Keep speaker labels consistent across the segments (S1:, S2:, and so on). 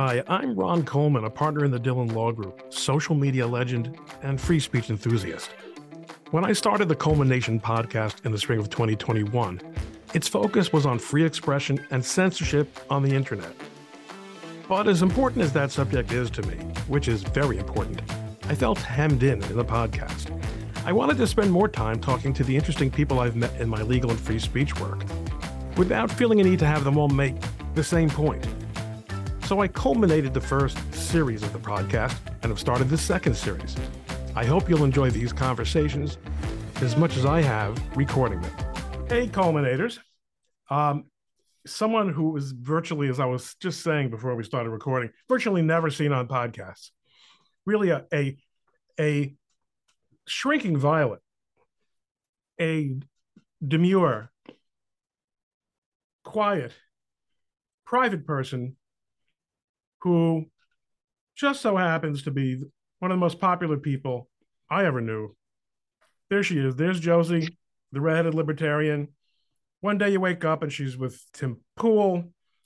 S1: Hi, I'm Ron Coleman, a partner in the Dhillon Law Group, social media legend, and free speech enthusiast. When I started the Coleman Nation podcast in the spring of 2021, its focus was on free expression and censorship on the internet. But as important as that subject is to me, which is very important, I felt hemmed in in the podcast. I wanted to spend more time talking to the interesting people I've met in my legal and free speech work, without feeling a need to have them all make the same point. So I culminated the first series of the podcast and have started the second series. I hope you'll enjoy these conversations as much as I have recording them. Hey, culminators. Um, someone who is virtually, as I was just saying before we started recording, virtually never seen on podcasts. Really a a, a shrinking violet, a demure, quiet, private person who just so happens to be one of the most popular people I ever knew. There she is. There's Josie, the redheaded libertarian. One day you wake up and she's with Tim Pool.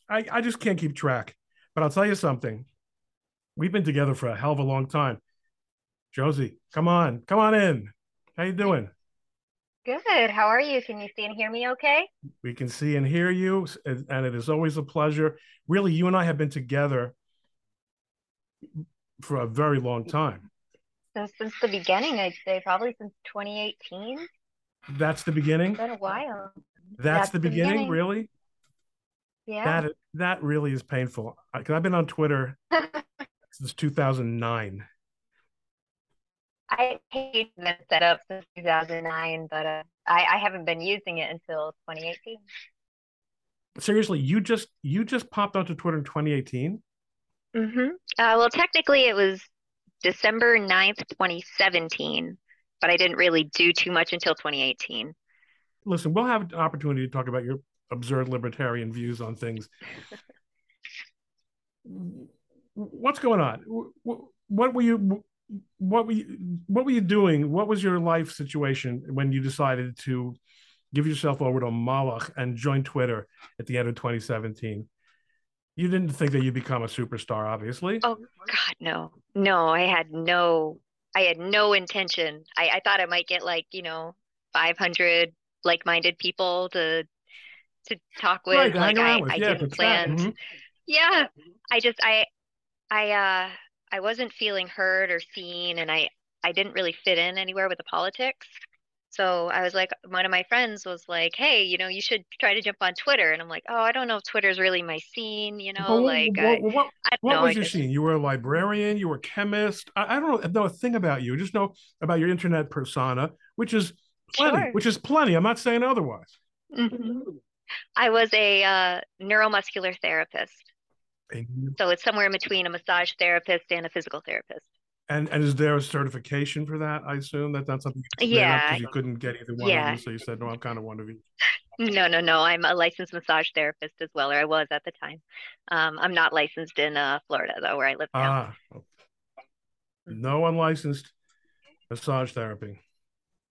S1: I, I just can't keep track. But I'll tell you something. We've been together for a hell of a long time. Josie, come on, come on in. How you doing?
S2: Good. How are you? Can you see and hear me okay?
S1: We can see and hear you, and it is always a pleasure. Really, you and I have been together for a very long time.
S2: Since since the beginning, I'd say probably since 2018.
S1: That's the beginning.
S2: It's been a while.
S1: That's, That's the, the beginning, beginning, really.
S2: Yeah.
S1: That that really is painful. Because I've been on Twitter since 2009.
S2: I hate been set up since 2009, but uh, I, I haven't been using it until 2018.
S1: Seriously, you just you just popped onto Twitter in 2018?
S2: Mm-hmm. Uh, well, technically, it was December 9th, 2017, but I didn't really do too much until 2018.
S1: Listen, we'll have an opportunity to talk about your absurd libertarian views on things. What's going on? What were you? What were you? What were you doing? What was your life situation when you decided to give yourself over to Moloch and join Twitter at the end of 2017? You didn't think that you'd become a superstar, obviously.
S2: Oh God, no, no. I had no, I had no intention. I, I thought I might get like you know, five hundred like-minded people to to talk with.
S1: Right,
S2: like
S1: I,
S2: with.
S1: I
S2: yeah, didn't plan. Mm-hmm. Yeah, I just I I uh I wasn't feeling heard or seen, and I I didn't really fit in anywhere with the politics. So I was like, one of my friends was like, "Hey, you know, you should try to jump on Twitter." And I'm like, "Oh, I don't know if Twitter's really my scene, you know."
S1: What,
S2: like,
S1: what,
S2: I,
S1: what,
S2: I
S1: what
S2: know,
S1: was
S2: I
S1: your scene? You were a librarian. You were a chemist. I, I don't know a thing about you. Just know about your internet persona, which is plenty.
S2: Sure.
S1: Which is plenty. I'm not saying otherwise.
S2: Mm-hmm. I was a uh, neuromuscular therapist. So it's somewhere in between a massage therapist and a physical therapist.
S1: And and is there a certification for that? I assume that that's something. You
S2: yeah.
S1: Because you couldn't get either one
S2: yeah.
S1: of them, so you said, "No, I'm kind of one of each."
S2: No, no, no. I'm a licensed massage therapist as well, or I was at the time. Um, I'm not licensed in uh, Florida though, where I live now.
S1: Ah, no unlicensed massage therapy.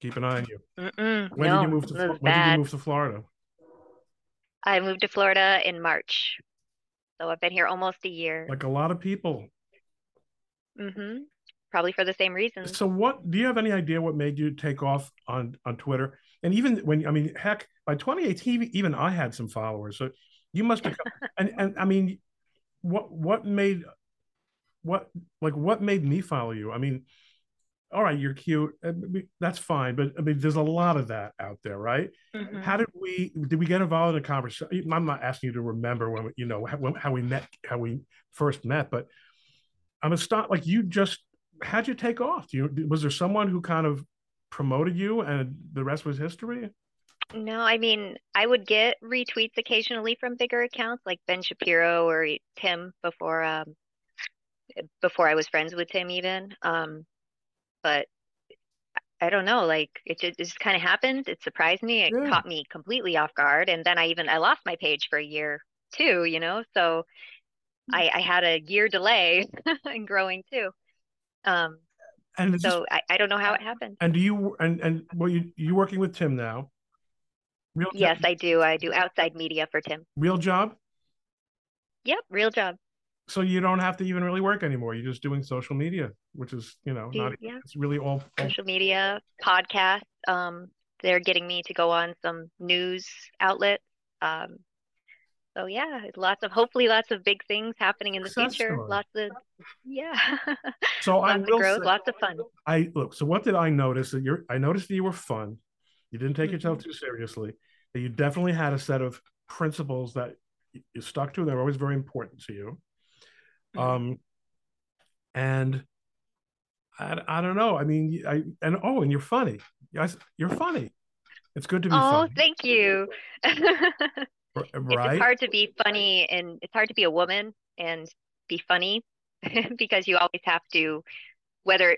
S1: Keep an eye on you.
S2: Mm-mm,
S1: when
S2: no,
S1: did you move to When
S2: bad.
S1: did you move to Florida?
S2: I moved to Florida in March, so I've been here almost a year.
S1: Like a lot of people.
S2: Mm-hmm probably for the same reasons.
S1: So, what do you have any idea what made you take off on on Twitter? And even when I mean, heck, by 2018, even I had some followers. So you must have. and and I mean, what what made what like what made me follow you? I mean, all right, you're cute. That's fine, but I mean, there's a lot of that out there, right?
S2: Mm-hmm.
S1: How did we did we get involved in a conversation? I'm not asking you to remember when you know how, how we met, how we first met, but I'm a stop like you just how'd you take off? Do you was there someone who kind of promoted you and the rest was history?
S2: No, I mean, I would get retweets occasionally from bigger accounts like Ben Shapiro or Tim before um before I was friends with Tim even. Um but I don't know, like it just, it just kind of happened. It surprised me. It
S1: Yeah.
S2: caught me completely off guard and then I even I lost my page for a year too, you know. So I I had a year delay in growing too. Um
S1: And
S2: so I, I don't know how it happened.
S1: and do you and and well you you working with Tim now? Real
S2: Yes,
S1: job,
S2: I do. I do outside media for Tim.
S1: real job.
S2: Yep, real job.
S1: so you don't have to even really work anymore. You're just doing social media, which is, you know, not
S2: yeah.
S1: it's really all, all
S2: social media, podcasts. Um, they're getting me to go on some news outlets. Um, so yeah, lots of hopefully lots of big things happening in the
S1: Success
S2: future.
S1: story.
S2: Lots of yeah.
S1: So I
S2: lots
S1: will
S2: of growth,
S1: say-
S2: lots of fun.
S1: I look. So what did I notice? That you're. I noticed that you were fun. You didn't take yourself
S2: Mm-hmm.
S1: too seriously. That you definitely had a set of principles that you- stuck to. They're always very important to you.
S2: Mhm.
S1: Um, and I, I don't know. I mean, I and oh, and you're funny. Yes, you're funny. It's good to be
S2: Oh,
S1: funny,
S2: thank you.
S1: r-
S2: It's hard to be funny and it's hard to be a woman and be funny because you always have to, whether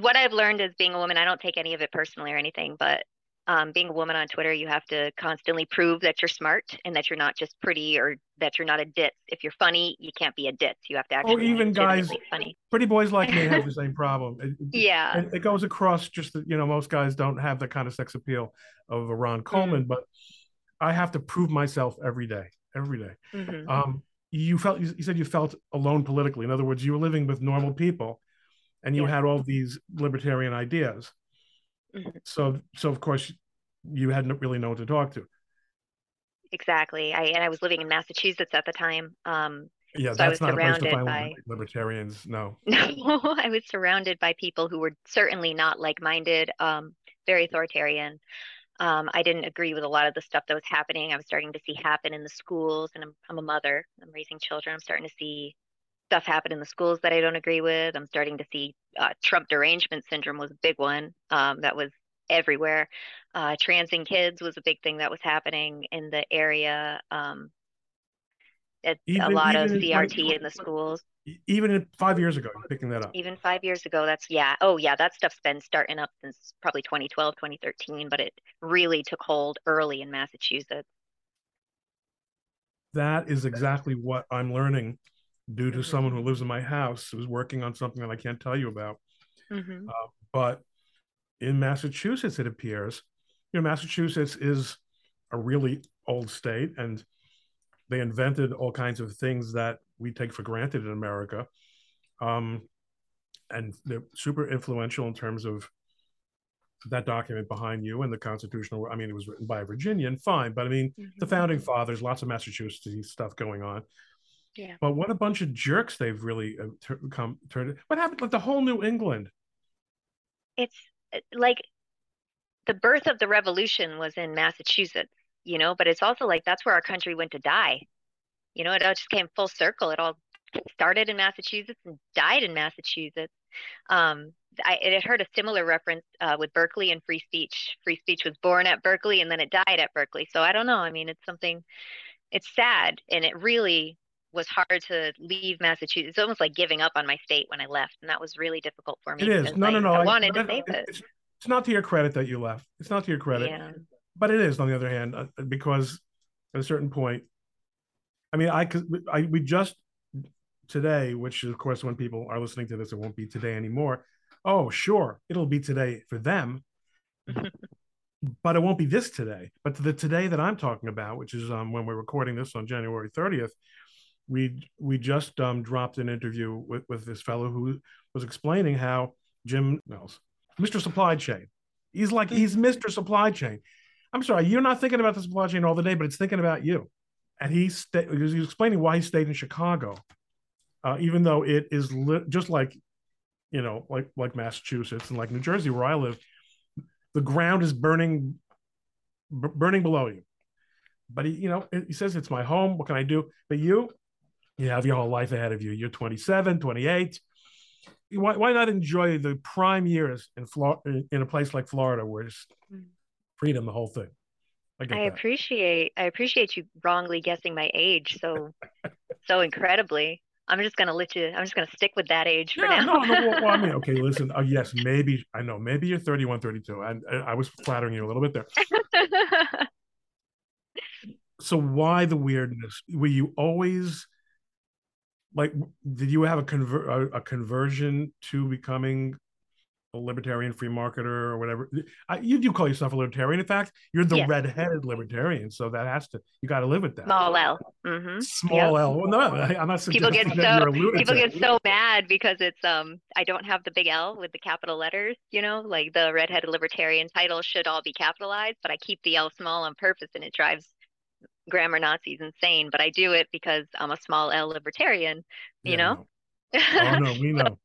S2: what I've learned as being a woman, I don't take any of it personally or anything, but um, being a woman on Twitter, you have to constantly prove that you're smart and that you're not just pretty or that you're not a ditz. If you're funny, you can't be a ditz. You have to actually be
S1: Oh, even guys-
S2: funny.
S1: Pretty boys like me have the same problem. It-
S2: Yeah.
S1: it, it goes across just that you know most guys don't have the kind of sex appeal of a Ron Coleman, but I have to prove myself every day, every day.
S2: Mhm.
S1: Um, you felt you you said you felt alone politically. In other words, you were living with normal people, and you
S2: Yeah.
S1: had all these libertarian ideas.
S2: Mhm.
S1: So, so of course, you hadn't really no one to talk to.
S2: Exactly. I and I was living in Massachusetts at the time. Um,
S1: Yeah,
S2: So I
S1: that's
S2: was
S1: not a place to find
S2: by-
S1: libertarians. No.
S2: No, I was surrounded by people who were certainly not like-minded, um, very authoritarian. Um, I didn't agree with a lot of the stuff that was happening. I was starting to see happen in the schools, and I'm, I'm a mother. I'm raising children. I'm starting to see stuff happen in the schools that I don't agree with. I'm starting to see uh, Trump derangement syndrome was a big one um, that was everywhere. Uh, transing kids was a big thing that was happening in the area. Um, it, a lot of
S1: even
S2: CRT in the schools
S1: Even five years ago, you're picking that up.
S2: even five years ago that's yeah oh yeah that stuff's been starting up since probably 2012 2013 but it really took hold early in massachusetts
S1: That is exactly what I'm learning due to
S2: Mhm.
S1: someone who lives in my house who's working on something that I can't tell you about.
S2: mm-hmm.
S1: But in Massachusetts, it appears, you know, Massachusetts is a really old state and they invented all kinds of things that we take for granted in America. Um, and they're super influential in terms of that document behind you and the constitutional. I mean, it was written by a Virginian, fine, but I mean, the founding fathers, lots of Massachusetts stuff going on.
S2: Yeah.
S1: But what a bunch of jerks they've really uh, tur- come turned. What happened? Like the whole New England.
S2: it's uh, like the birth of the revolution was in massachusetts you know but it's also like that's where our country went to die you know it all just came full circle it all started in massachusetts and died in massachusetts um I it had heard a similar reference uh, with Berkeley and free speech. Free speech was born at Berkeley and then it died at Berkeley. So I don't know. I mean, it's something. It's sad, and it really was hard to leave Massachusetts. It's almost like giving up on my state when I left, and that was really difficult for me.
S1: It is. No,
S2: I,
S1: no, no.
S2: I
S1: I-
S2: wanted to
S1: that-
S2: save it.
S1: It's, it's not to your credit that you left. It's not to your credit,
S2: Yeah.
S1: but it is on the other hand uh, because at a certain point, I mean, I, 'cause I we just today, which of course, when people are listening to this, it won't be today anymore. Oh, sure, it'll be today for them, but it won't be this today. But the today that I'm talking about, which is um, when we're recording this on January 30th, we we just um, dropped an interview with, with this fellow who was explaining how Jim Mills, Mr. Supply Chain, he's like he's Mr. Supply Chain. I'm sorry, you're not thinking about the supply chain all the day, but it's thinking about you. And he sta- he was explaining why he stayed in Chicago, uh, even though it is li- just like, you know, like like Massachusetts and like New Jersey where I live, the ground is burning, b- burning below you. But he, you know, he says it's my home. What can I do? But you, you have your whole life ahead of you. You're 27, 28. Why, why not enjoy the prime years in Flor- in a place like Florida where it's
S2: Mm.
S1: freedom, the whole thing? I
S2: I appreciate I appreciate you wrongly guessing my age so so incredibly. I'm just gonna let you. I'm just gonna stick with that age for
S1: Yeah,
S2: now.
S1: no, no, well, I mean, okay, listen. Uh, yes, maybe I know. Maybe you're 31, 32. And I, I was flattering you a little bit there. So why the weirdness? Were you always like? Did you have a convert a, a conversion to becoming a libertarian free marketer or whatever. I, you do call yourself a libertarian. In fact, you're the
S2: Yes.
S1: red-headed libertarian, so that has to you got to live with that.
S2: Small L. hmm
S1: Small L. Well, no, I- I'm not
S2: People get so
S1: you're a lunatic.
S2: people get so mad because it's um I don't have the big L with the capital letters, you know, like the redheaded libertarian title should all be capitalized, but I keep the L small on purpose and it drives grammar Nazis insane. But I do it because I'm a small L libertarian, you
S1: Yeah,
S2: know?
S1: no. Oh no, we know.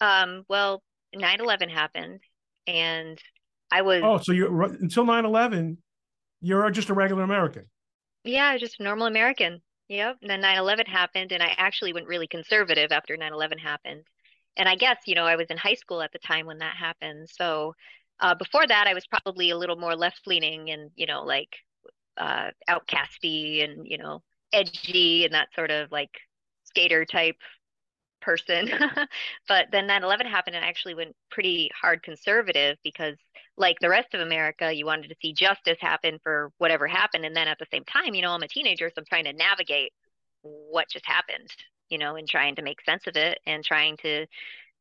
S2: Um, well, 9/11 happened and I was
S1: Oh, so you're right- until 9/11, you're just a regular American.
S2: Yeah, just a normal American. Yep. And then 9/11 happened, and I actually went really conservative after 9/11 happened. And I guess, you know, I was in high school at the time when that happened. So uh, before that, I was probably a little more left-leaning and, you know, like uh, outcasty and, you know, edgy and that sort of like skater type person. But then 9/11 happened, and I actually went pretty hard conservative because like the rest of America, you wanted to see justice happen for whatever happened. And then at the same time, you know, I'm a teenager, so I'm trying to navigate what just happened, you know, and trying to make sense of it and trying to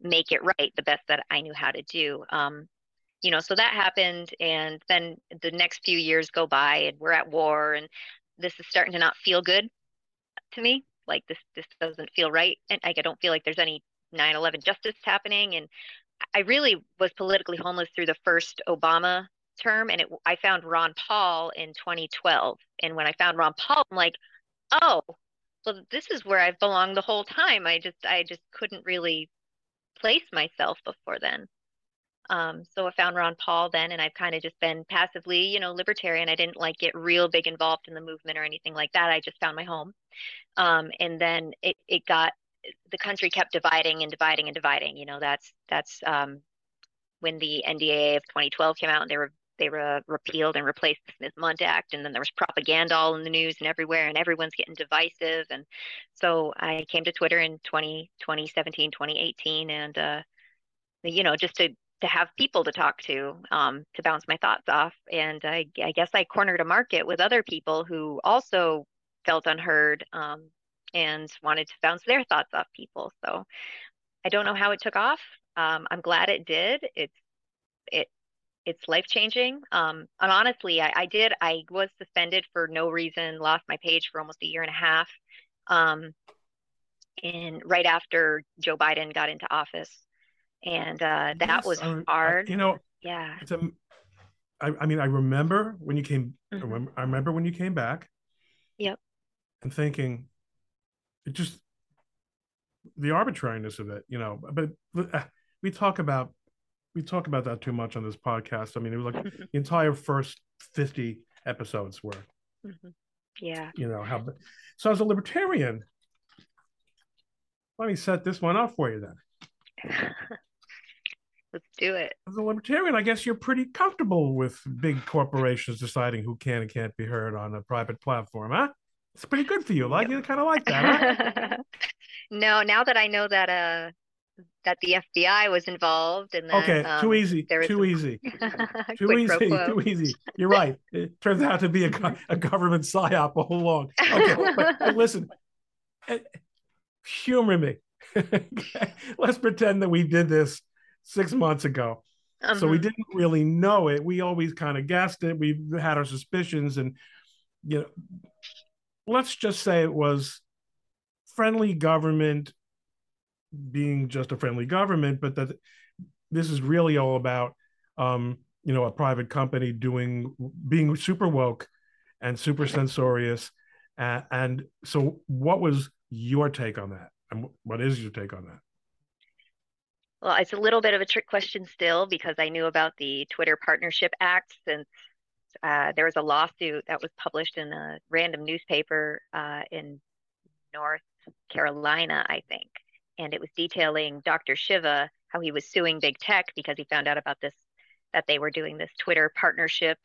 S2: make it right the best that I knew how to do. Um, you know, so that happened. And then the next few years go by and we're at war and this is starting to not feel good to me. Like this, this doesn't feel right. And like, I don't feel like there's any 9/11 justice happening. And I really was politically homeless through the first Obama term, and it, I found Ron Paul in 2012. And when I found Ron Paul, I'm like, oh, well, this is where I've belonged the whole time. I just, I just couldn't really place myself before then. Um, so I found Ron Paul then, and I've kind of just been passively, you know, libertarian. I didn't like get real big involved in the movement or anything like that. I just found my home. Um, and then it, it got the country kept dividing and dividing and dividing. You know, that's that's um, when the NDAA of 2012 came out and they were they were repealed and replaced the Smith-Mundt Act, and then there was propaganda all in the news and everywhere, and everyone's getting divisive. And so I came to Twitter in 20, 2017, 2018, and uh, you know, just to to have people to talk to, um, to bounce my thoughts off. And I, I guess I cornered a market with other people who also felt unheard um, and wanted to bounce their thoughts off people. So I don't know how it took off. Um, I'm glad it did. It's it it's life changing. Um, and honestly, I, I did. I was suspended for no reason. Lost my page for almost a year and a half. Um, and right after Joe Biden got into office, and uh, that
S1: Yes,
S2: was
S1: I- I-
S2: hard.
S1: you know,
S2: yeah.
S1: it's a, I, I mean, I remember when you came. I
S2: Mhm.
S1: remember, I remember when you came back.
S2: Yep.
S1: And thinking, it just the arbitrariness of it, you know. But uh, we talk about we talk about that too much on this podcast. I mean, it was like the entire first fifty episodes were,
S2: Mhm. Yeah.
S1: you know, how. So as a libertarian, let me set this one up for you then.
S2: Let's do it.
S1: As a libertarian, I guess you're pretty comfortable with big corporations deciding who can and can't be heard on a private platform, huh? It's pretty good for you. Like you kind of like that, huh?
S2: no, now that I know that uh that the FBI was involved and that
S1: Okay,
S2: um,
S1: too easy,
S2: there
S1: too easy, too easy, too easy. You're right. It turns out to be a, go- a government psyop all along. Okay, but, but listen, eh, humor me. Let's pretend that we did this six months ago. So we
S2: Mhm.
S1: didn't really know it. We always kind of guessed it. We had our suspicions, and you know, let's just say it was friendly government being just a friendly government, but that this is really all about, um, you know, a private company doing being super woke and super censorious. Uh, and so, what was your take on that? And what is your take on that?
S2: Well, it's a little bit of a trick question still because I knew about the Twitter Partnership Act since uh, there was a lawsuit that was published in a random newspaper uh, in North Carolina, I think. And it was detailing Dr. Shiva, how he was suing big tech because he found out about this, that they were doing this Twitter partnership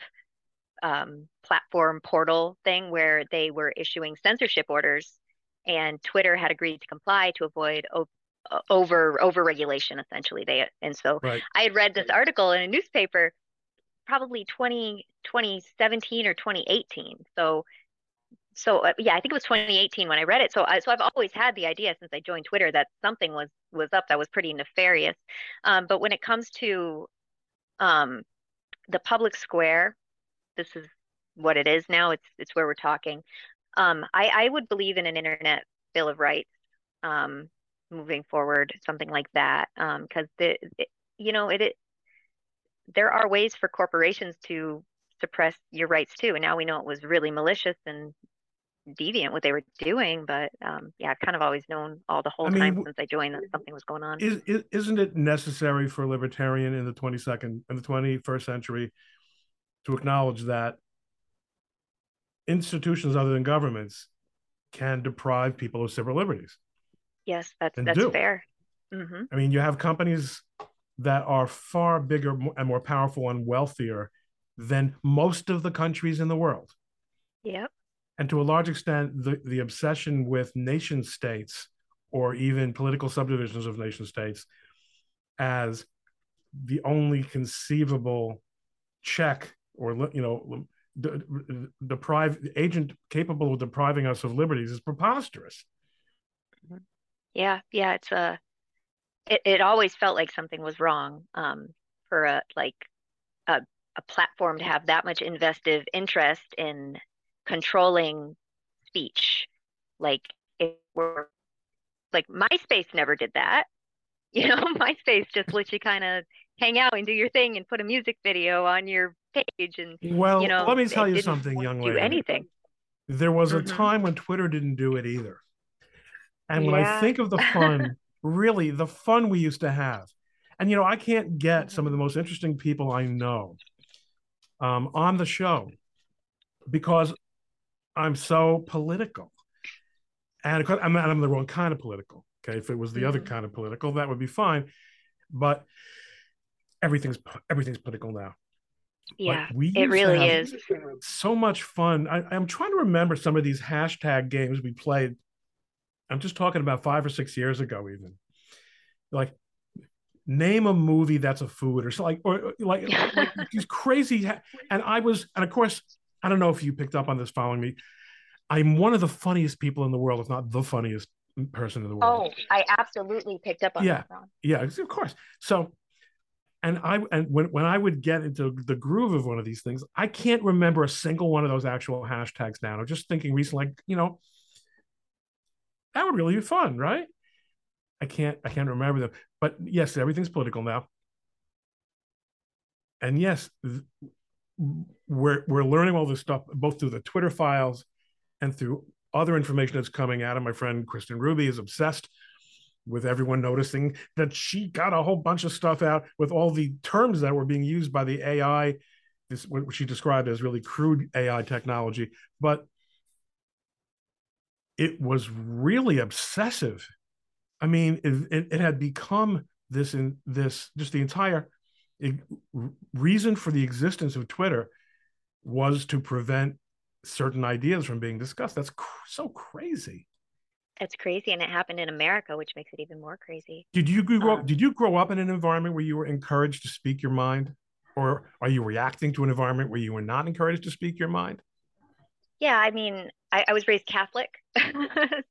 S2: um, platform portal thing where they were issuing censorship orders. And Twitter had agreed to comply to avoid over over regulation essentially they and so
S1: Right.
S2: i had read this article in a newspaper probably 20 2017 or 2018 so so uh, yeah, I think it was 2018 when I read it. So I, so I've always had the idea since I joined Twitter that something was was up that was pretty nefarious. Um, but when it comes to um, the public square, this is what it is now. It's it's where we're talking. Um, I I would believe in an internet bill of rights um, moving forward, something like that, because um, the it, you know it, it there are ways for corporations to suppress your rights too. And now we know it was really malicious and deviant what they were doing. But um, yeah, I've kind of always known all the whole I mean, time since I joined that something was going on.
S1: Is, is not it necessary for a libertarian in the twenty second and the twenty first century to acknowledge that institutions other than governments can deprive people of civil liberties?
S2: Yes, that's that's do. fair. Mm-hmm.
S1: I mean, you have companies that are far bigger and more powerful and wealthier than most of the countries in the world.
S2: Yep.
S1: And to a large extent, the, the obsession with nation states or even political subdivisions of nation states as the only conceivable check or you know deprive agent capable of depriving us of liberties is preposterous
S2: yeah yeah it's a it, it always felt like something was wrong um, for a like a, a platform to have that much investive interest in controlling speech. Like it were like myspace never did that. You know myspace just lets you kind of hang out and do your thing and put a music video on your page and
S1: well
S2: you know
S1: let me tell you something young lady.
S2: do anything.
S1: There was a mm-hmm. time when twitter didn't do it either and when yeah. i think of the fun really the fun we used to have. And you know, I can't get some of the most interesting people I know um, on the show because I'm so political, and I'm, I'm the wrong kind of political. Okay, if it was the mm-hmm. other kind of political, that would be fine. But everything's everything's political now.
S2: Yeah, it really is.
S1: So much fun. I, I'm trying to remember some of these hashtag games we played I'm just talking about five or six years ago, even. Like, name a movie that's a food or something, like, or like, like these crazy. And I was, and of course, I don't know if you picked up on this following me. I'm one of the funniest people in the world, if not the funniest person in the world.
S2: Oh, I absolutely picked up on
S1: yeah, that. Yeah, of course. So, and I and when when I would get into the groove of one of these things, I can't remember a single one of those actual hashtags now. I'm just thinking recently, like you know, that would really be fun, right? I can't I can't remember them, but yes, everything's political now. And yes, we're we're learning all this stuff both through the Twitter files and through other information that's coming out of my friend Kristen Ruby is obsessed with everyone noticing that she got a whole bunch of stuff out with all the terms that were being used by the AI, this what she described as really crude AI technology. But it was really obsessive. I mean, it, it, it had become this in this just the entire reason for the existence of Twitter was to prevent certain ideas from being discussed. That's cr- so crazy.
S2: It's crazy, and it happened in America, which makes it even more crazy.
S1: Did you grow? Um, did you grow up in an environment where you were encouraged to speak your mind, or are you reacting to an environment where you were not encouraged to speak your mind?
S2: Yeah, I mean, I, I was raised Catholic,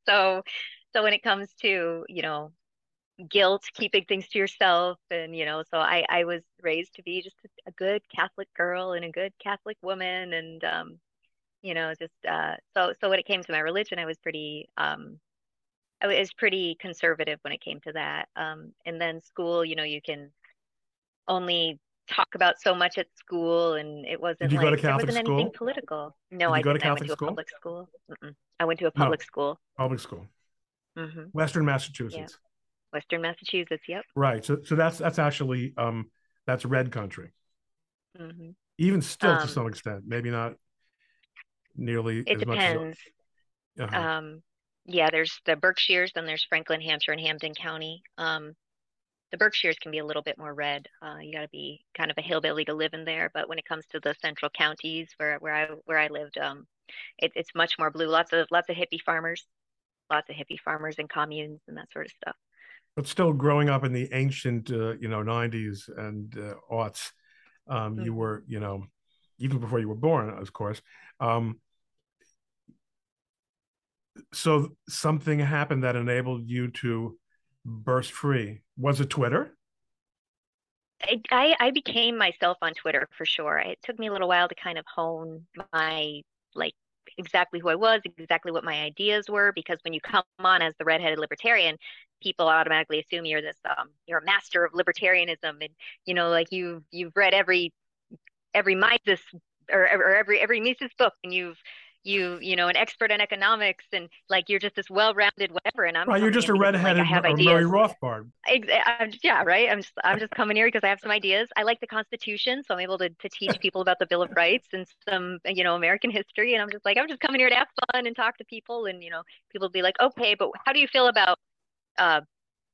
S2: so so when it comes to you know guilt, keeping things to yourself, and you know, so I I was raised to be just a good Catholic girl and a good Catholic woman, and um, you know, just uh, so so when it came to my religion, I was pretty um, I was pretty conservative when it came to that. Um, and then school, you know, you can only talk about so much at school, and it wasn't
S1: Did you
S2: like
S1: go to Catholic
S2: there wasn't
S1: school?
S2: anything political. No,
S1: Did
S2: I
S1: go
S2: to
S1: Catholic
S2: I went to
S1: school?
S2: a public school. Mm-mm. I went to a public no, school.
S1: Public school.
S2: Mm-hmm.
S1: Western Massachusetts. Yeah.
S2: Western Massachusetts. Yep.
S1: Right. So, so that's that's actually um that's red country.
S2: Mm-hmm.
S1: Even still, um, to some extent, maybe not nearly.
S2: It depends.
S1: As, uh-huh.
S2: Um, yeah, there's the Berkshires, then there's Franklin, Hampshire, and Hampden County. Um, the Berkshires can be a little bit more red. Uh, you got to be kind of a hillbilly to live in there. But when it comes to the central counties where where I where I lived, um, it, it's much more blue. Lots of lots of hippie farmers, lots of hippie farmers and communes and that sort of stuff.
S1: But still, growing up in the ancient, uh, you know, '90s and uh, aughts, um, mm-hmm. you were, you know, even before you were born, of course. Um, so something happened that enabled you to burst free. Was it Twitter?
S2: I, I became myself on Twitter for sure. It took me a little while to kind of hone my like exactly who I was, exactly what my ideas were, because when you come on as the redheaded libertarian, people automatically assume you're this um you're a master of libertarianism and you know like you've you've read every every Mises or, or every every Mises book and you've you you know an expert in economics and like you're just this well-rounded whatever and i'm
S1: right you're just a redheaded like, I. Murray Rothbard.
S2: I'm, yeah right? I'm just i'm just coming here because i have some ideas. I like the constitution so i'm able to, to teach people about the bill of rights and some you know american history and i'm just like i'm just coming here to have fun and talk to people and you know people be like okay but how do you feel about uh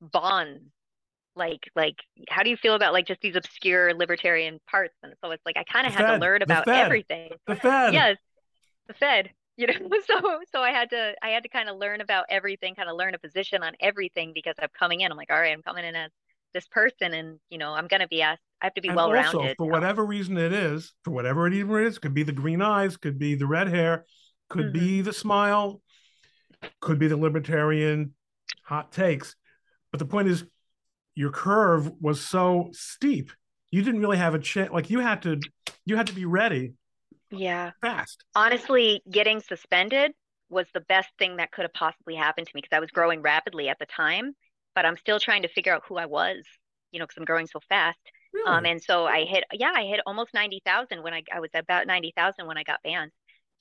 S2: bonds? Like like how do you feel about like just these obscure libertarian parts? And so it's like i kind of had to learn about everything.
S1: The Fed.
S2: yes the Fed, you know. So so I had to I had to kind of learn about everything, kind of learn a position on everything because I'm coming in. I'm like, all right, I'm coming in as this person, and you know, I'm gonna be asked. I have to be well rounded. Also,
S1: for whatever reason it is, for whatever it even is, could be the green eyes, could be the red hair, could mm-hmm. be the smile, could be the libertarian hot takes. But the point is, your curve was so steep, you didn't really have a chance. Like you had to, you had to be ready
S2: yeah.
S1: Fast.
S2: Honestly, getting suspended was the best thing that could have possibly happened to me because I was growing rapidly at the time, but I'm still trying to figure out who I was, you know, because I'm growing so fast. Um, really? Um, and so I hit, yeah, I hit almost 90,000 when I, I was about 90,000 when I got banned.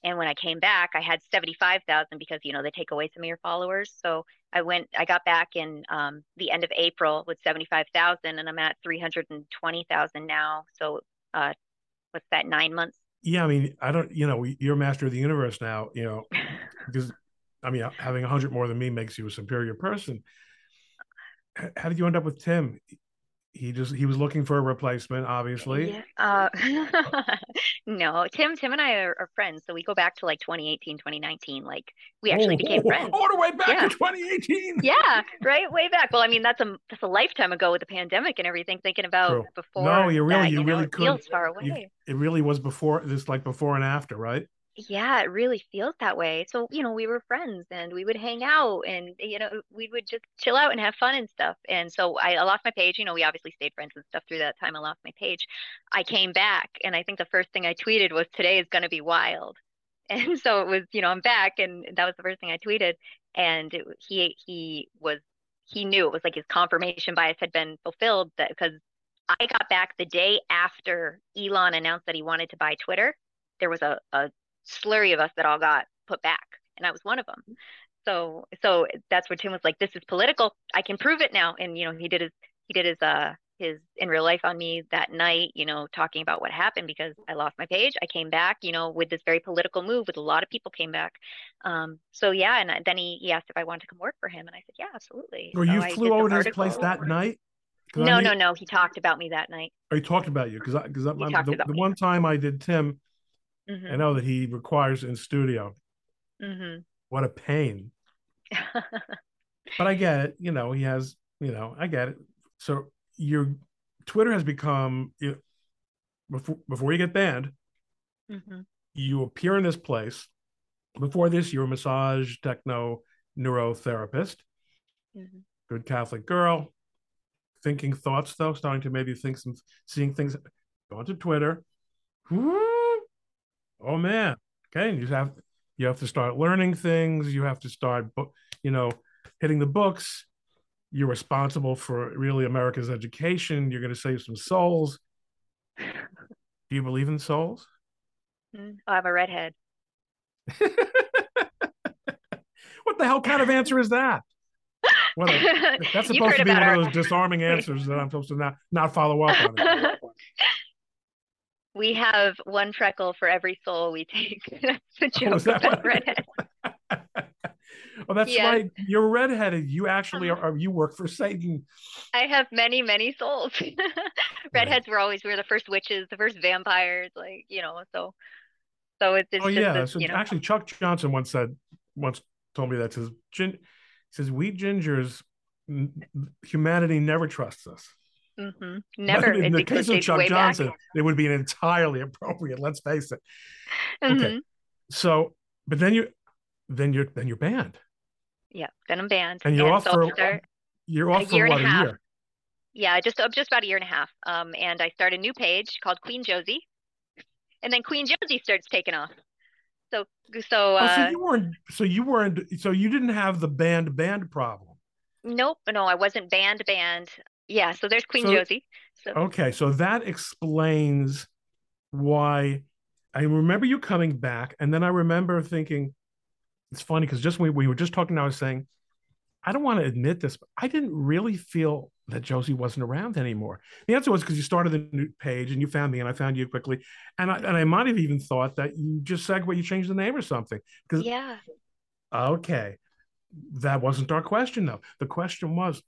S2: And when I came back, I had 75,000 because, you know, they take away some of your followers. So I went, I got back in um, the end of April with 75,000 and I'm at 320,000 now. So uh, what's that, nine months
S1: yeah, I mean, I don't, you know, you're master of the universe now, you know, because I mean, having a hundred more than me makes you a superior person. How did you end up with Tim? He just he was looking for a replacement obviously
S2: yeah. uh, no tim tim and i are, are, friends so we go back to like 2018 2019 like we actually oh, became friends
S1: all the way back yeah. to 2018
S2: yeah right way back well i mean that's a that's a lifetime ago with the pandemic and everything thinking about True. before
S1: no you really that, you, you really
S2: know,
S1: could
S2: far away.
S1: You, it really was before this like before and after right
S2: yeah, it really feels that way. So, you know, we were friends and we would hang out and, eh, you know, we would just chill out and have fun and stuff. And so I, I lost my page. You know, we obviously stayed friends and stuff through that time. I lost my page. I came back and I think the first thing I tweeted was, today is going to be wild. And so it was, you know, I'm back and that was the first thing I tweeted. And it, he, he was, he knew it was like his confirmation bias had been fulfilled that because I got back the day after Elon announced that he wanted to buy Twitter. There was a, a slurry of us that all got put back, and I was one of them. So so that's where Tim was like, "This is political. I can prove it now." And you know, he did his he did his uh his in real life on me that night, you know, talking about what happened because I lost my page. I came back, you know, with this very political move with a lot of people came back. Um, so yeah, and then he, he asked if I wanted to come work for him, and I said, yeah, absolutely.
S1: Or
S2: so
S1: you flew over to his place that night?
S2: No, I mean, no, no. He talked about me that night.
S1: Oh, he talked about you because I, because the, the one time I did Tim, Mm-hmm. I know that he requires in studio. Mm-hmm. What a pain. but I get it. You know, he has, you know, I get it. So your Twitter has become you know, before before you get banned, mm-hmm. you appear in this place. Before this, you're a massage techno neurotherapist. Mm-hmm. Good Catholic girl. Thinking thoughts though, starting to maybe think some seeing things. Go onto Twitter. Woo! Oh man. Okay you have you have to start learning things. You have to start you know hitting the books. You're responsible for really america's education. You're going to save some souls. Do you believe in souls?
S2: I'm a redhead.
S1: What the hell kind of answer is that? A, that's supposed to be one of those disarming answers that i'm supposed to not not follow up on
S2: we have one freckle for every soul we take. that's the oh, joke oh, redhead.
S1: oh, that's yes. right. You're redheaded. You actually are, are, You work for Satan.
S2: I have many, many souls. Redheads right. were always we were the first witches, the first vampires. Like you know, so so it's. it's
S1: oh yeah.
S2: This,
S1: so
S2: you know.
S1: actually, Chuck Johnson once said once told me that says gin, he says we gingers humanity never trusts us.
S2: Mm-hmm. Never.
S1: in the case of Chuck Johnson, back. it would be an entirely appropriate. Let's face it. Mm-hmm. Okay. So, but then you, then you're then you're banned.
S2: Yeah, then I'm banned.
S1: And you're
S2: and
S1: off
S2: so
S1: for
S2: start-
S1: you're off
S2: a
S1: for
S2: year and
S1: what
S2: a
S1: a
S2: half.
S1: year.
S2: yeah, just uh, just about a year and a half. Um, and I start a new page called Kween Josie, and then Kween Josie starts taking off. So so
S1: oh,
S2: uh,
S1: so you weren't so you weren't so you didn't have the band band problem.
S2: nope, no, I wasn't banned. Banned. Yeah, so there's Queen
S1: So-
S2: Josie. So
S1: Okay, so that explains why I remember you coming back, and then I remember thinking, it's funny because just when we were just talking, I was saying, I don't want to admit this, but I didn't really feel that Josie wasn't around anymore. The answer was because you started a new page and you found me, and I found you quickly, and I, and I might have even thought that you just said what you changed the name or something. Because
S2: yeah,
S1: okay, that wasn't our question though. The question was.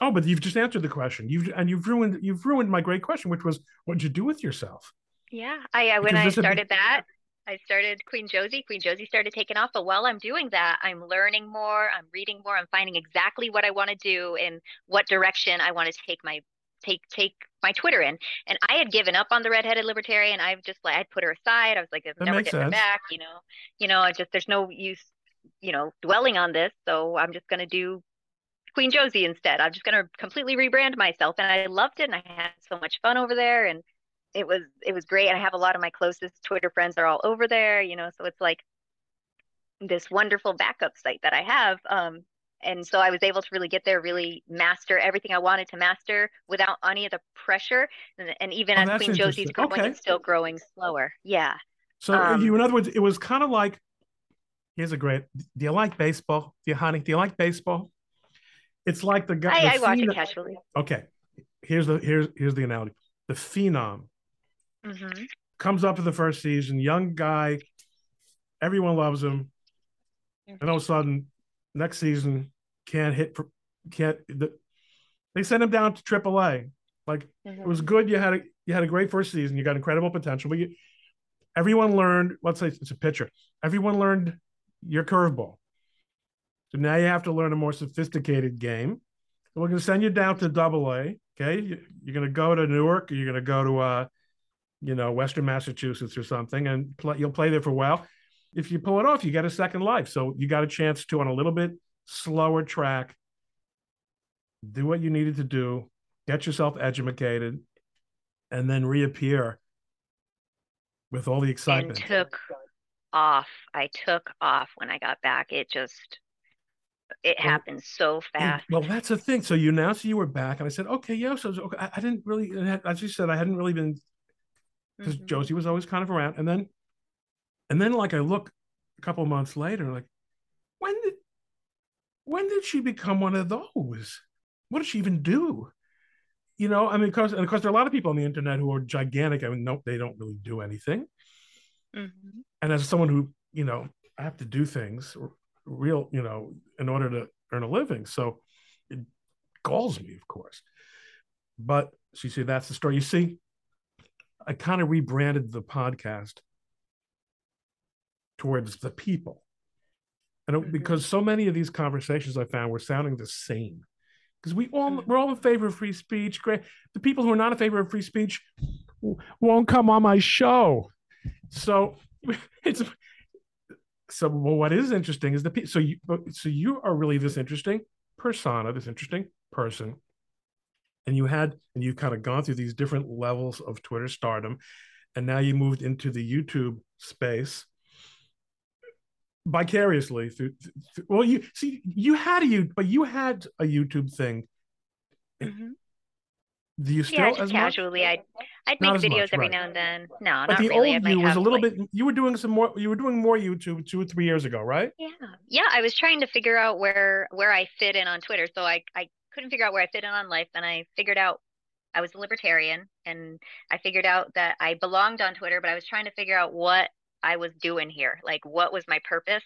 S1: Oh, but you've just answered the question. You've and you've ruined you've ruined my great question, which was what did you do with yourself?
S2: yeah. I, I when I
S1: this would be-
S2: started that, I started Kween Josie. Kween Josie started taking off. But while I'm doing that, I'm learning more. I'm reading more. I'm finding exactly what I want to do and what direction I want to take my take take my Twitter in. And I had given up on the redheaded libertarian. I've just like I'd put her aside. I was like, I'm never getting her back. You know, you know. I just there's no use, you know, dwelling on this. So I'm just gonna do Kween Josie instead. I'm just gonna completely rebrand myself. And I loved it. And I had so much fun over there. And it was it was great. And I have a lot of my closest Twitter friends are all over there. You know, so it's like this wonderful backup site that I have. Um, and so I was able to really get there, really master everything I wanted to master without any of the pressure. And, and even
S1: Oh,
S2: as Kween Josie's growing,
S1: Okay.
S2: it's still growing slower. Yeah.
S1: So
S2: Um,
S1: you, in other words, it was kind of like, here's a great. Do you like baseball? Do you, honey? Do you like baseball? It's like the guy.
S2: I,
S1: the
S2: I watch it casually.
S1: Okay, here's the here's here's the analogy. The phenom
S2: hmm
S1: comes up in the first season, young guy, everyone loves him, and all of a sudden, next season can't hit, can't. The, they sent him down to AAA. Like it was good. You had a you had a great first season. You got incredible potential, but you, everyone learned. Let's say it's a pitcher. Everyone learned your curveball. So now you have to learn a more sophisticated game. So we're going to send you down to Double A. Okay, You- you're going to go to Newark. You're going to go to uh, you know, Western Massachusetts or something, and play, you'll play there for a while. If you pull it off, you get a second life. So you got a chance to, on a little bit slower track, do what you needed to do, get yourself educated, and then reappear with all the excitement.
S2: And took off. I took off when I got back. It just, it
S1: Well,
S2: happened so fast.
S1: well, that's the thing. So you announced you were back, and I said, "Okay, yeah." So okay, I, I didn't really, as you said, I hadn't really been because
S2: Mhm.
S1: Josie was always kind of around, and then, and then like I look a couple months later, like when did, when did she become one of those? What did she even do? You know, I mean, because and of course there are a lot of people on the internet who are gigantic. I mean, no, they don't really do anything.
S2: Mhm.
S1: And as someone who, you know, I have to do things r- real, you know, in order to earn a living. So it galls me, of course. But she said, that's the story. You see, I kind of rebranded the podcast towards the people. And it-
S2: Mhm.
S1: because so many of these conversations I found were sounding the same. Because we all
S2: Mhm.
S1: we're all in favor of free speech. Great. The people who are not in favor of free speech won't come on my show. So it's so well, what is interesting is the so you so you are really this interesting persona, this interesting person, and you had and you've kind of gone through these different levels of Twitter stardom, and now you moved into the YouTube space vicariously through, through well you see you had a you but you had a YouTube thing.
S2: Mhm.
S1: Do you still
S2: Yeah,
S1: as
S2: just
S1: much?
S2: casually. I'd I'd
S1: Not
S2: make videos
S1: much,
S2: every
S1: right.
S2: now and then. No,
S1: But
S2: not
S1: the
S2: really.
S1: Old you was a little
S2: like-
S1: bit. You were doing some more. You were doing more YouTube two or three years ago, right?
S2: Yeah. Yeah, I was trying to figure out where where I fit in on Twitter. So I I couldn't figure out where I fit in on life. Then I figured out I was a libertarian and I figured out that I belonged on Twitter, but I was trying to figure out what I was doing here. Like what was my purpose?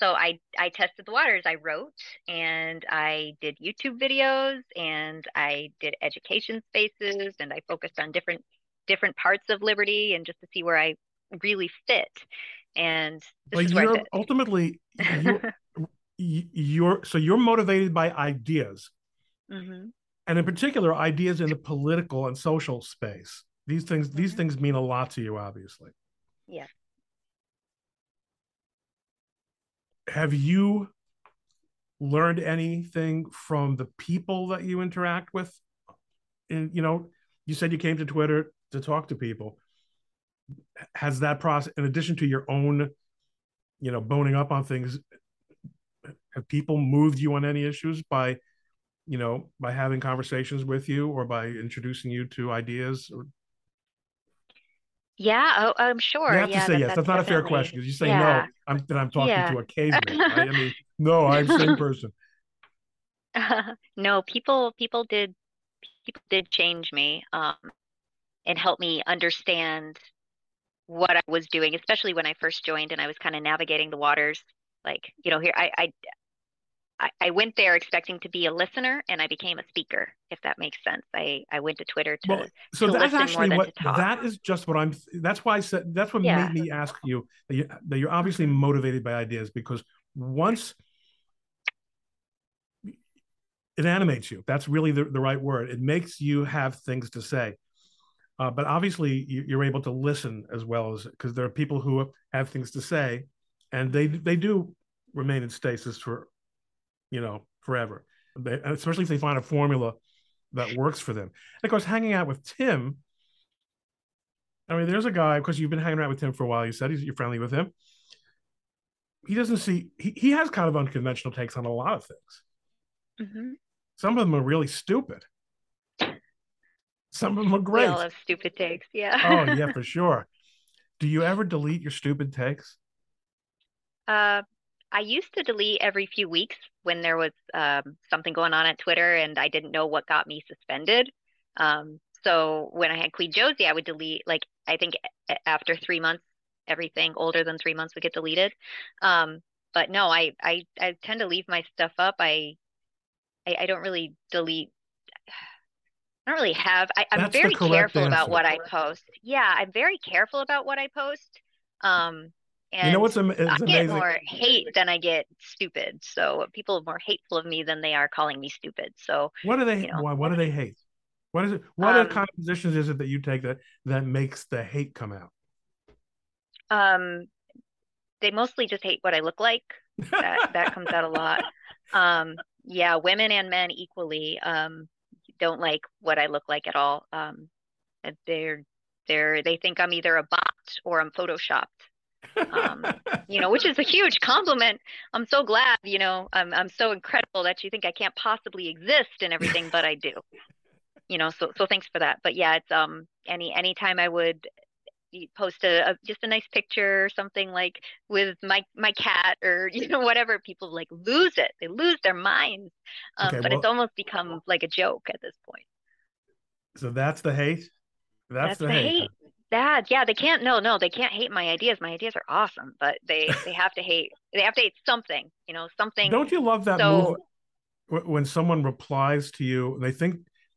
S2: So I I tested the waters. I wrote and I did YouTube videos and I did education spaces and I focused on different different parts of liberty and just to see where I really fit. And this
S1: Well,
S2: is where I
S1: you're ultimately you're, you're so you're motivated by ideas,
S2: hmm
S1: and in particular, ideas in the political and social space. These things these
S2: Mhm.
S1: things mean a lot to you, obviously.
S2: Yeah.
S1: Have you learned anything from the people that you interact with? And you know, you said you came to Twitter to talk to people. Has that process, in addition to your own, you know, boning up on things, have people moved you on any issues by, you know, by having conversations with you or by introducing you to ideas or
S2: yeah, oh, I'm sure.
S1: You have
S2: yeah,
S1: to say
S2: that,
S1: yes.
S2: that's,
S1: that's not a fair question because you say
S2: yeah,
S1: no, I'm then I'm talking
S2: yeah.
S1: to a caveman. Right? I mean, no, I'm the same person.
S2: no, people people did people did change me um, and help me understand what I was doing, especially when I first joined and I was kind of navigating the waters. Like, you know, here I, I I, I went there expecting to be a listener and I became a speaker, if that makes sense. I, I went to Twitter to,
S1: Well, so
S2: to
S1: that's actually what that is just what I'm. That's why I said that's what
S2: Yeah.
S1: made me ask you that, you that you're obviously motivated by ideas because once it animates you, that's really the, the right word. It makes you have things to say. Uh, but obviously, you, you're able to listen as well as because there are people who have things to say, and they they do remain in stasis for, you know, forever. They, especially if they find a formula that works for them. And of course, hanging out with Tim. I mean, there's a guy because you've been hanging around with Tim for a while. You said he's, you're friendly with him. He doesn't see. He, he has kind of unconventional takes on a lot of things.
S2: hmm
S1: Some of them are really stupid. Some of them are
S2: We
S1: great.
S2: all have stupid takes. Yeah.
S1: Oh yeah, for sure. Do you ever delete your stupid takes?
S2: Uh, I used to delete every few weeks when there was um, something going on at Twitter and I didn't know what got me suspended. Um, so when I had Kween Josie, I would delete like I think after three months, everything older than three months would get deleted. Um, but no, I, I I tend to leave my stuff up. I I, I don't really delete. I don't really have. I, I'm
S1: That's
S2: very careful about what I post. Yeah, I'm very careful about what I post. Um, and
S1: you know what's am-
S2: I get
S1: amazing?
S2: more hate than I get stupid. So people are more hateful of me than they are calling me stupid. So
S1: What do they?
S2: you know.
S1: Why? What do they hate? What is it? What are
S2: Um,
S1: kind of positions is it that you take that that makes the hate come out?
S2: um, they mostly just hate what I look like. That that comes out a lot. Um, yeah, women and men equally um, don't like what I look like at all. Um, they're they're they think I'm either a bot or I'm photoshopped. Um, you know, which is a huge compliment. I'm so glad, you know, I'm I'm so incredible that you think I can't possibly exist and everything, but I do. You know, so so thanks for that. But yeah, it's um any anytime I would post a, a just a nice picture or something like with my my cat or you know whatever, people like lose it. They lose their minds. Um,
S1: Okay,
S2: but it's almost become like a joke at this point.
S1: so that's the hate. That's,
S2: That's
S1: the,
S2: the
S1: hate.
S2: hate. That yeah, they can't. No, no, they can't hate my ideas. My ideas are awesome, but they they have to hate. They have to hate something. You know, something.
S1: Don't you love that
S2: So-
S1: move when someone replies to you and they think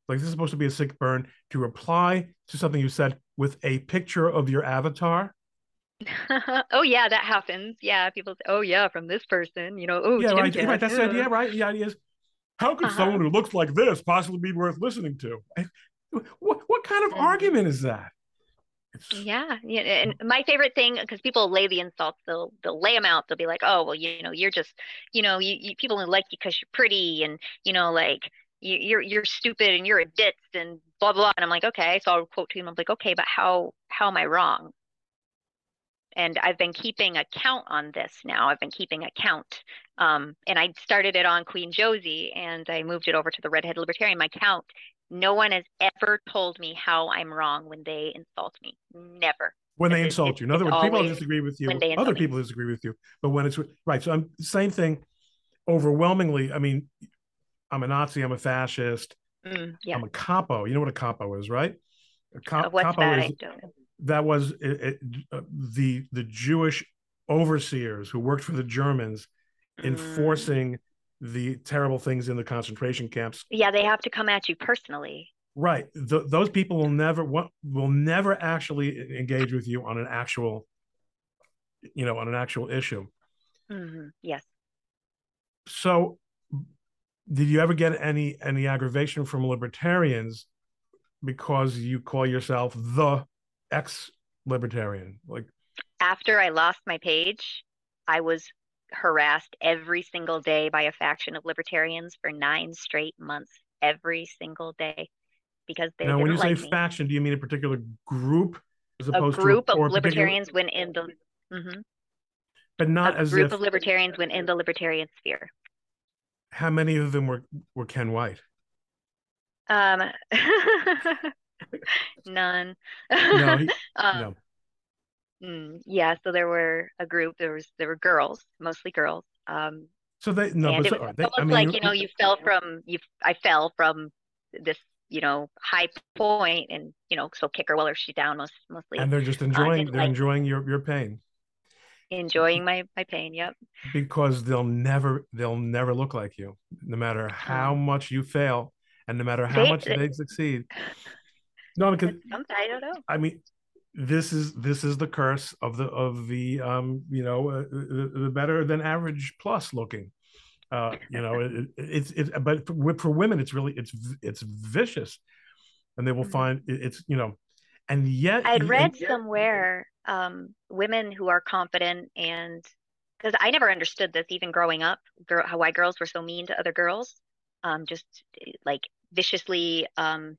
S1: like this is supposed to be a sick burn to reply to something you said with a picture of your avatar?
S2: oh yeah, that happens. Yeah, people say, oh yeah, from this person. You know, oh
S1: yeah, right. Right. That's the
S2: uh."
S1: idea, right? The idea is how could
S2: Uh-huh.
S1: someone who looks like this possibly be worth listening to? What what kind of
S2: Mhm.
S1: argument is that?
S2: Yeah, yeah, and my favorite thing because people lay the insults, they'll they'll lay them out. They'll be like, "Oh, well, you know, you're just, you know, you, you people only like you because you're pretty, and you know, like you, you're you're stupid and you're a ditz and blah blah." And I'm like, "Okay," so I'll quote to him. I'm like, "Okay, but how how am I wrong?" And I've been keeping a count on this now. I've been keeping a count, um, and I started it on Kween Josie, and I moved it over to the Redhead Libertarian. My count. No one has ever told me how I'm wrong when they insult me. Never.
S1: when they
S2: It-
S1: insult you. In other words, people disagree with you. Other
S2: insult me.
S1: people disagree with you. But when it's right, so I'm same thing. Overwhelmingly, I mean, I'm a Nazi. I'm a fascist.
S2: Mm, yeah.
S1: I'm a capo. You know what a capo is, right? A co-
S2: Uh, what's
S1: capo
S2: that?
S1: is that was it, it, uh, the the Jewish overseers who worked for the Germans
S2: Mm.
S1: The terrible things in the concentration camps.
S2: Yeah, they have to come at you personally.
S1: Right, Th- those people will never will never actually engage with you on an actual, you know, on an actual issue.
S2: hmm Yes.
S1: So, did you ever get any any aggravation from libertarians because you call yourself the ex libertarian? Like,
S2: After I lost my page, I was harassed every single day by a faction of libertarians for nine straight months, every single day, because they.
S1: Now, when you
S2: like
S1: say
S2: me.
S1: faction, do you mean a particular group as opposed to
S2: a group
S1: to a,
S2: of
S1: or particular-
S2: libertarians went in the mm-hmm.
S1: but not
S2: a
S1: as
S2: group
S1: if
S2: of libertarians went in the libertarian sphere.
S1: how many of them were were Ken White?
S2: Um, none.
S1: No, he,
S2: Um,
S1: no.
S2: Mm, yeah, so there were a group. There was there were girls, mostly girls. Um,
S1: So they no, but
S2: it
S1: so,
S2: was
S1: they, I mean,
S2: like you know you fell from you. I fell from this you know high point, and you know so kick her while she's down. Most mostly
S1: and they're just enjoying
S2: didn't
S1: they're
S2: like-
S1: enjoying your your pain
S2: enjoying my my pain. Yep.
S1: because they'll never they'll never look like you, no matter how
S2: Oh.
S1: much you fail and no matter how
S2: They-
S1: much
S2: they-
S1: they succeed. No, because
S2: I don't know.
S1: I mean, this is this is the curse of the of the um you know uh, the, the better than average plus looking. Uh, you know, it, it, it's it's but for, for women, it's really it's it's vicious, and they will
S2: Mhm.
S1: find it, it's you know, and yet
S2: I'd read
S1: yet-
S2: somewhere um, women who are confident and because I never understood this even growing up, girl, how why girls were so mean to other girls, um, just like viciously um,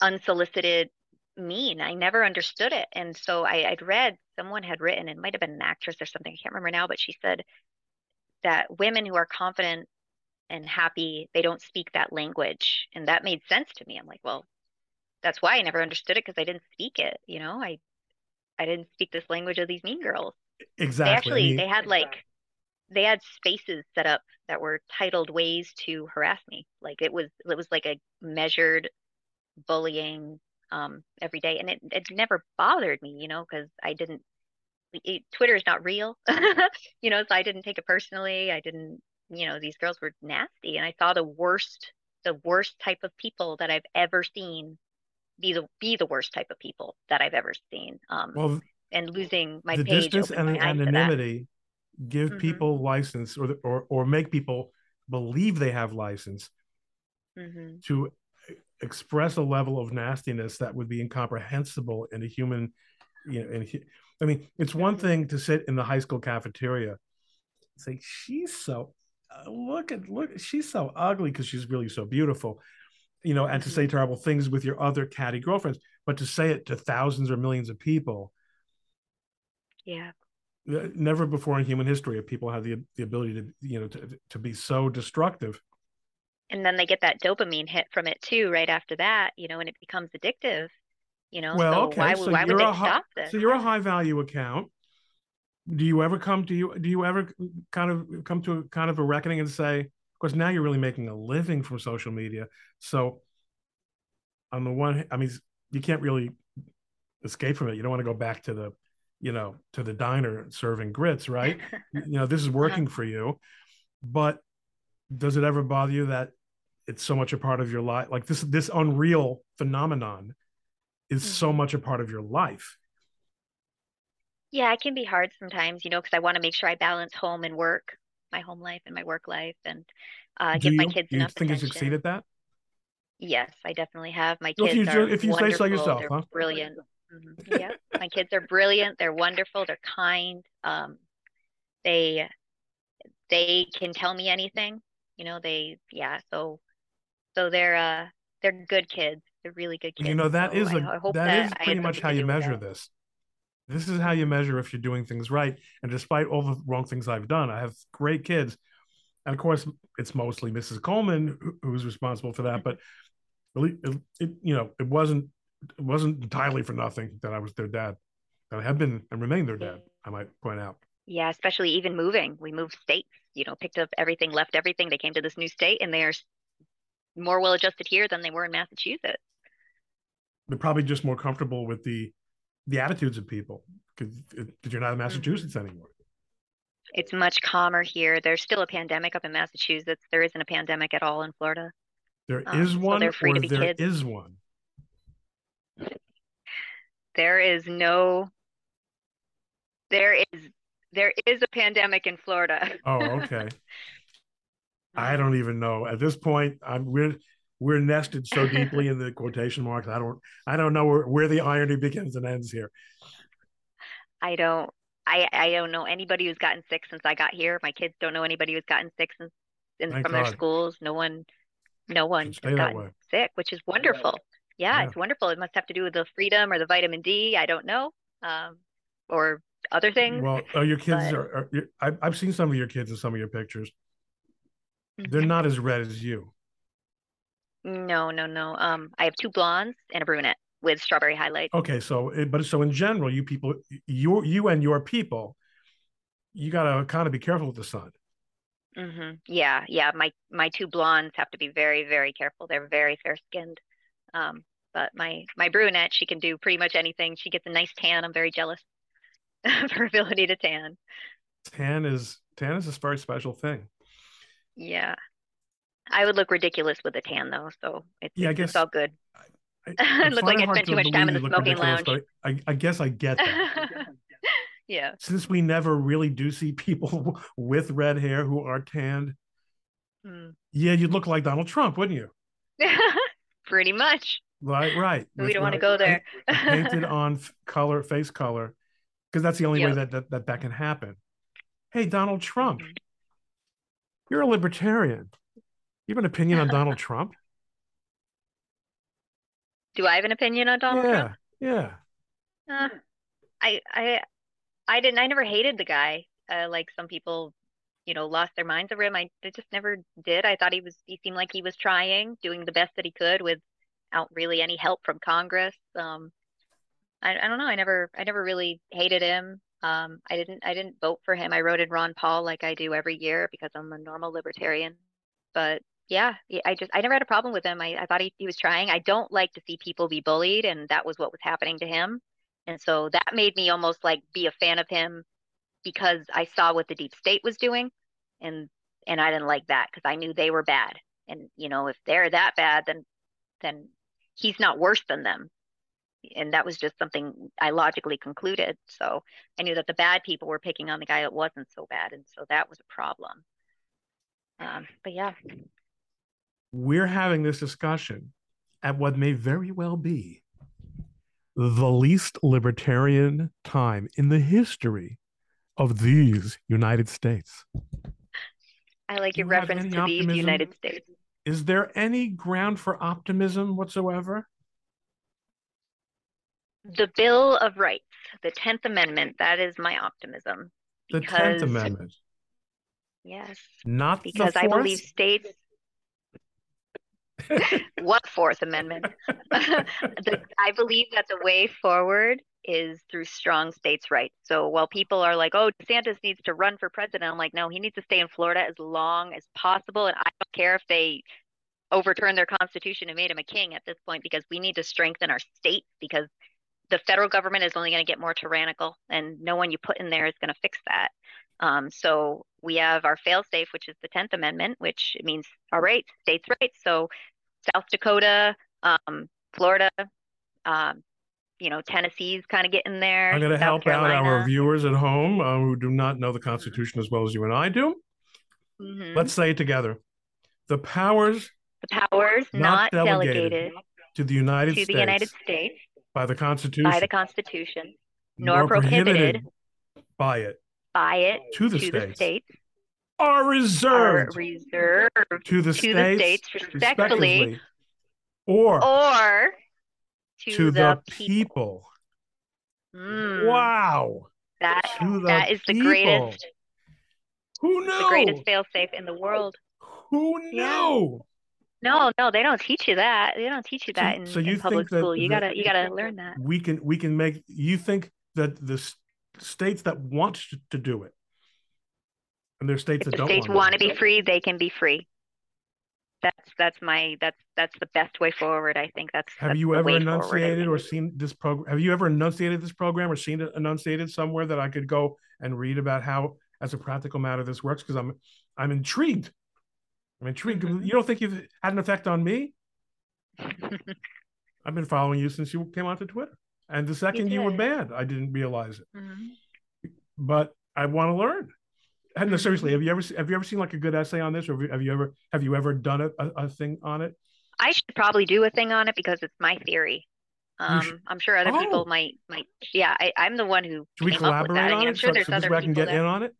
S2: unsolicited mean. I never understood it, and so I, I'd read someone had written, it might have been an actress or something, I can't remember now, but she said that women who are confident and happy, they don't speak that language, and that made sense to me. I'm like, well, that's why I never understood it because I didn't speak it. You know, I I didn't speak this language of these mean girls.
S1: exactly.
S2: They
S1: I
S2: actually
S1: mean,
S2: they had like they had spaces set up that were titled ways to harass me. Like it was it was like a measured bullying um every day and it it never bothered me, you know, because I didn't it, Twitter is not real. you know, so I didn't take it personally. I didn't, you know, these girls were nasty and I saw the worst the worst type of people that I've ever seen be the be the worst type of people that I've ever seen. Um,
S1: well,
S2: and losing my
S1: the
S2: page
S1: distance and
S2: my eyes to that.
S1: anonymity give
S2: Mhm.
S1: people license or, or or make people believe they have license
S2: hmm
S1: to express a level of nastiness that would be incomprehensible in a human you know in i mean it's one thing to sit in the high school cafeteria and say she's so uh, look at look she's so ugly because she's really so beautiful you know and to
S2: Mhm.
S1: say terrible things with your other catty girlfriends but to say it to thousands or millions of people
S2: Yeah.
S1: never before in human history have people had the, the ability to you know to, to be so destructive
S2: And then they get that dopamine hit from it too, right after that, you know, and it becomes addictive, you know.
S1: Well,
S2: so
S1: okay,
S2: why,
S1: so
S2: why would they
S1: a hi-
S2: stop this?
S1: So you're a high value account. Do you ever come to you? Do you ever kind of come to a kind of a reckoning and say, of course, now you're really making a living from social media. So on the one, hand- I mean, you can't really escape from it. You don't want to go back to the, you know, to the diner serving grits, right? you know, this is working for you, but does it ever bother you that it's so much a part of your life? Like this, this unreal phenomenon is so
S2: Mhm.
S1: much a part of your life.
S2: Yeah, it can be hard sometimes, you know, because I want to make sure I balance home and work, my home life and my work life, and uh, give my kids
S1: Do you
S2: enough
S1: think you
S2: attention.
S1: succeed at that?
S2: Yes, I definitely have. My
S1: Well, if
S2: kids
S1: you
S2: are
S1: if you say so yourself,
S2: They're
S1: huh?
S2: brilliant. Mhm. Yeah, my kids are brilliant. They're wonderful. They're kind. Um, they they can tell me anything. You know, they yeah. So so they're uh they're good kids. They're really good kids.
S1: you know that
S2: So
S1: is
S2: I,
S1: a that
S2: that
S1: is pretty much how you measure this. This is how you measure if you're doing things right. And despite all the wrong things I've done, I have great kids. And of course, it's mostly Mrs. Coleman who- who's responsible for that. But really, it, it, you know, it wasn't it wasn't entirely for nothing that I was their dad. That I have been and remain their dad. I might point out.
S2: Yeah, especially even moving. We moved states, you know, picked up everything, left everything. They came to this new state and they are more well adjusted here than they were in Massachusetts.
S1: They're probably just more comfortable with the the attitudes of people because you're not in Massachusetts anymore.
S2: It's much calmer here. There's still a pandemic up in Massachusetts. There isn't a pandemic at all in Florida.
S1: There
S2: Um,
S1: is
S2: so
S1: one,
S2: they're free to be
S1: there
S2: kids.
S1: is one.
S2: There is no there is there is a pandemic in Florida.
S1: Oh, okay. I don't even know at this point. I'm we're we're nested so deeply in the quotation marks. I don't I don't know where, where the irony begins and ends here.
S2: I don't I I don't know anybody who's gotten sick since I got here. My kids don't know anybody who's gotten sick since in, from their schools. No one, no one has gotten sick, which is wonderful. Yeah, yeah, it's wonderful. It must have to do with the freedom or the vitamin D. I don't know, um, or other things.
S1: Well, your kids but... are. are I've seen some of your kids in some of your pictures. They're mm-hmm. not as red as you.
S2: No, no, no. Um, I have two blondes and a brunette with strawberry highlights.
S1: Okay, so but so in general, you people, you you and your people, you gotta kind of be careful with the sun.
S2: Mm-hmm. Yeah, yeah. My my two blondes have to be very very careful. They're very fair skinned. Um, but my my brunette, she can do pretty much anything. She gets a nice tan. I'm very jealous of her ability to tan.
S1: Tan is tan is a very special thing.
S2: Yeah. I would look ridiculous with a tan though, so it's, yeah, I guess, it's all good. I, I look like I spent too much time in the smoking lounge.
S1: I, I guess I get that.
S2: yeah.
S1: Since we never really do see people with red hair who are tanned, mm. yeah, you'd look like Donald Trump, wouldn't you?
S2: Pretty much.
S1: Right, right.
S2: We don't want to go there.
S1: painted on color, face color, because that's the only way that, that, that that can happen. Hey, Donald Trump, mm-hmm. you're a libertarian. You have an opinion on Donald Trump?
S2: Do I have an opinion on Donald
S1: yeah,
S2: Trump?
S1: Yeah.
S2: Uh, I I I didn't. I never hated the guy. Uh, like some people, you know, lost their minds over him. I, I just never did. I thought he was. He seemed like he was trying, doing the best that he could without really any help from Congress. Um, I, I don't know. I never. I never really hated him. Um, I didn't. I didn't vote for him. I wrote in Ron Paul like I do every year because I'm a normal libertarian. But yeah, I just I never had a problem with him. I, I thought he, he was trying. I don't like to see people be bullied, and that was what was happening to him. And so that made me almost like be a fan of him because I saw what the deep state was doing, and and I didn't like that because I knew they were bad. And you know, if they're that bad, then then he's not worse than them. And that was just something I logically concluded. So I knew that the bad people were picking on the guy that wasn't so bad, and so that was a problem. Um, but yeah
S1: we're having this discussion at what may very well be the least libertarian time in the history of these United States.
S2: I like your reference to optimism? these United States.
S1: Is there any ground for optimism whatsoever?
S2: The Bill of Rights, the 10th Amendment, that is my optimism.
S1: The 10th Amendment.
S2: Yes.
S1: Not
S2: because I believe states what Fourth Amendment? the, I believe that the way forward is through strong states' rights. So while people are like, oh, DeSantis needs to run for president, I'm like, no, he needs to stay in Florida as long as possible. And I don't care if they overturn their constitution and made him a king at this point because we need to strengthen our states because the federal government is only going to get more tyrannical and no one you put in there is going to fix that. Um, so we have our fail safe, which is the 10th Amendment, which means our rights, states' rights. So South Dakota, um, Florida, um, you know, Tennessee's kind of getting there.
S1: I'm going to help
S2: Carolina.
S1: out our viewers at home uh, who do not know the Constitution as well as you and I do. Mm-hmm. Let's say it together. The powers,
S2: the powers not, not delegated, delegated,
S1: to the United
S2: to
S1: States,
S2: the United States
S1: by the Constitution,
S2: by the Constitution, nor, nor prohibited,
S1: by it,
S2: by it
S1: to the
S2: to
S1: states,
S2: the states
S1: are reserved,
S2: are reserved
S1: to the
S2: to
S1: states,
S2: the states respectively, respectively
S1: or
S2: or to,
S1: to
S2: the,
S1: the people.
S2: people. Mm.
S1: Wow.
S2: That that is people. the greatest.
S1: Who knew?
S2: The greatest failsafe in the world.
S1: Who knew? Yeah.
S2: No, no, they don't teach you that. They don't teach you that so, in, so you in public school. You gotta, you gotta learn that.
S1: We can, we can make. You think that the states that want to do it and there's states
S2: if
S1: that don't
S2: states want to be free, they can be free. That's that's my that's that's the best way forward. I think that's.
S1: Have
S2: that's
S1: you ever enunciated or seen this program? Have you ever enunciated this program or seen it enunciated somewhere that I could go and read about how, as a practical matter, this works? Because I'm I'm intrigued. I'm intrigued. Mm-hmm. You don't think you've had an effect on me? I've been following you since you came onto Twitter, and the second you, you were banned, I didn't realize it. Mm-hmm. But I want to learn no, seriously, have you ever have you ever seen like a good essay on this, or have you ever have you ever done a, a, a thing on it?
S2: I should probably do a thing on it because it's my theory. Um, I'm sure other
S1: Oh.
S2: people might might. Yeah, I, I'm the one who
S1: Should we collaborate.
S2: I
S1: on
S2: mean,
S1: it?
S2: I'm sure
S1: so,
S2: there's
S1: so
S2: other
S1: way I can get
S2: that.
S1: in on it.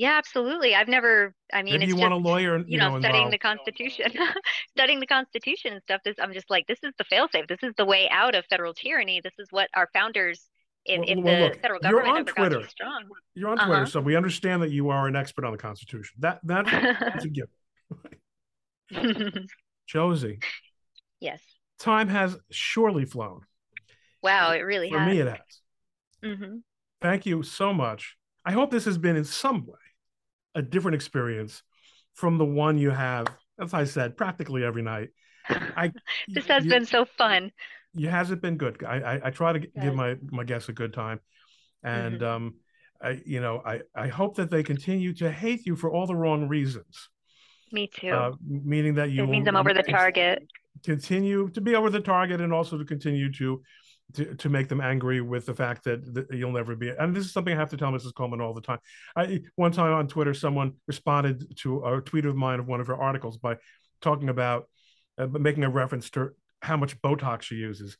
S2: Yeah, absolutely. I've never. I mean,
S1: Maybe
S2: it's
S1: you
S2: just
S1: want a lawyer, and
S2: you know, studying
S1: involved.
S2: the Constitution, studying the Constitution and stuff. This I'm just like, this is the failsafe. This is the way out of federal tyranny. This is what our founders, if,
S1: Well-
S2: if
S1: well,
S2: the
S1: look,
S2: federal
S1: you're on
S2: ever got too
S1: Twitter.
S2: strong.
S1: You're on Twitter,
S2: Uh-huh.
S1: so we understand that you are an expert on the Constitution. That that that's a given. Josie,
S2: yes.
S1: time has surely flown.
S2: Wow, it really has.
S1: For
S2: has.
S1: me, it has.
S2: hmm
S1: Thank you so much. I hope this has been in some way a different experience from the one you have, as I said, practically every night. I
S2: This has
S1: you-
S2: been so fun.
S1: you hasn't been good. I I, I try to g- give my my guests a good time, and
S2: Mhm.
S1: um, I you know I I hope that they continue to hate you for all the wrong reasons.
S2: Me too.
S1: Uh, meaning that you
S2: it means I'm over the target.
S1: Continue to be over the target, and also to continue to. To, to make them angry with the fact that, that you'll never be and this is something I have to tell Mrs. Coleman all the time. I one time on Twitter someone responded to a tweet of mine of one of her articles by talking about uh, making a reference to how much Botox she uses.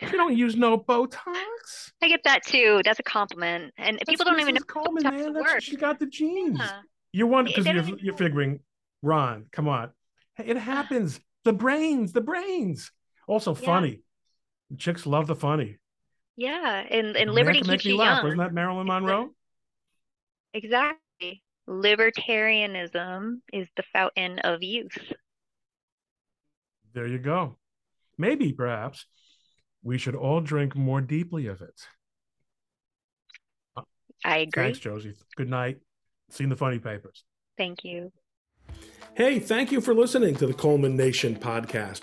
S1: You don't use no Botox.
S2: I get that too. That's a compliment. And people don't even know.
S1: Coleman,
S2: Botox
S1: man. That's, she got the genes.
S2: Yeah.
S1: You're one because you're,
S2: even
S1: you're figuring, Ron, come on. It happens. The brains, the brains. Also
S2: Yeah.
S1: funny. Chicks love the funny.
S2: Yeah, and
S1: Man
S2: and liberty
S1: can make
S2: keeps
S1: me
S2: you
S1: laugh.
S2: young.
S1: Wasn't that Marilyn Monroe?
S2: Exactly. Libertarianism is the fountain of youth.
S1: There you go. Maybe, perhaps, we should all drink more deeply of it.
S2: I agree.
S1: Thanks, Josie. Good night. Seen the funny papers.
S2: Thank you.
S1: Hey, thank you for listening to the Coleman Nation podcast.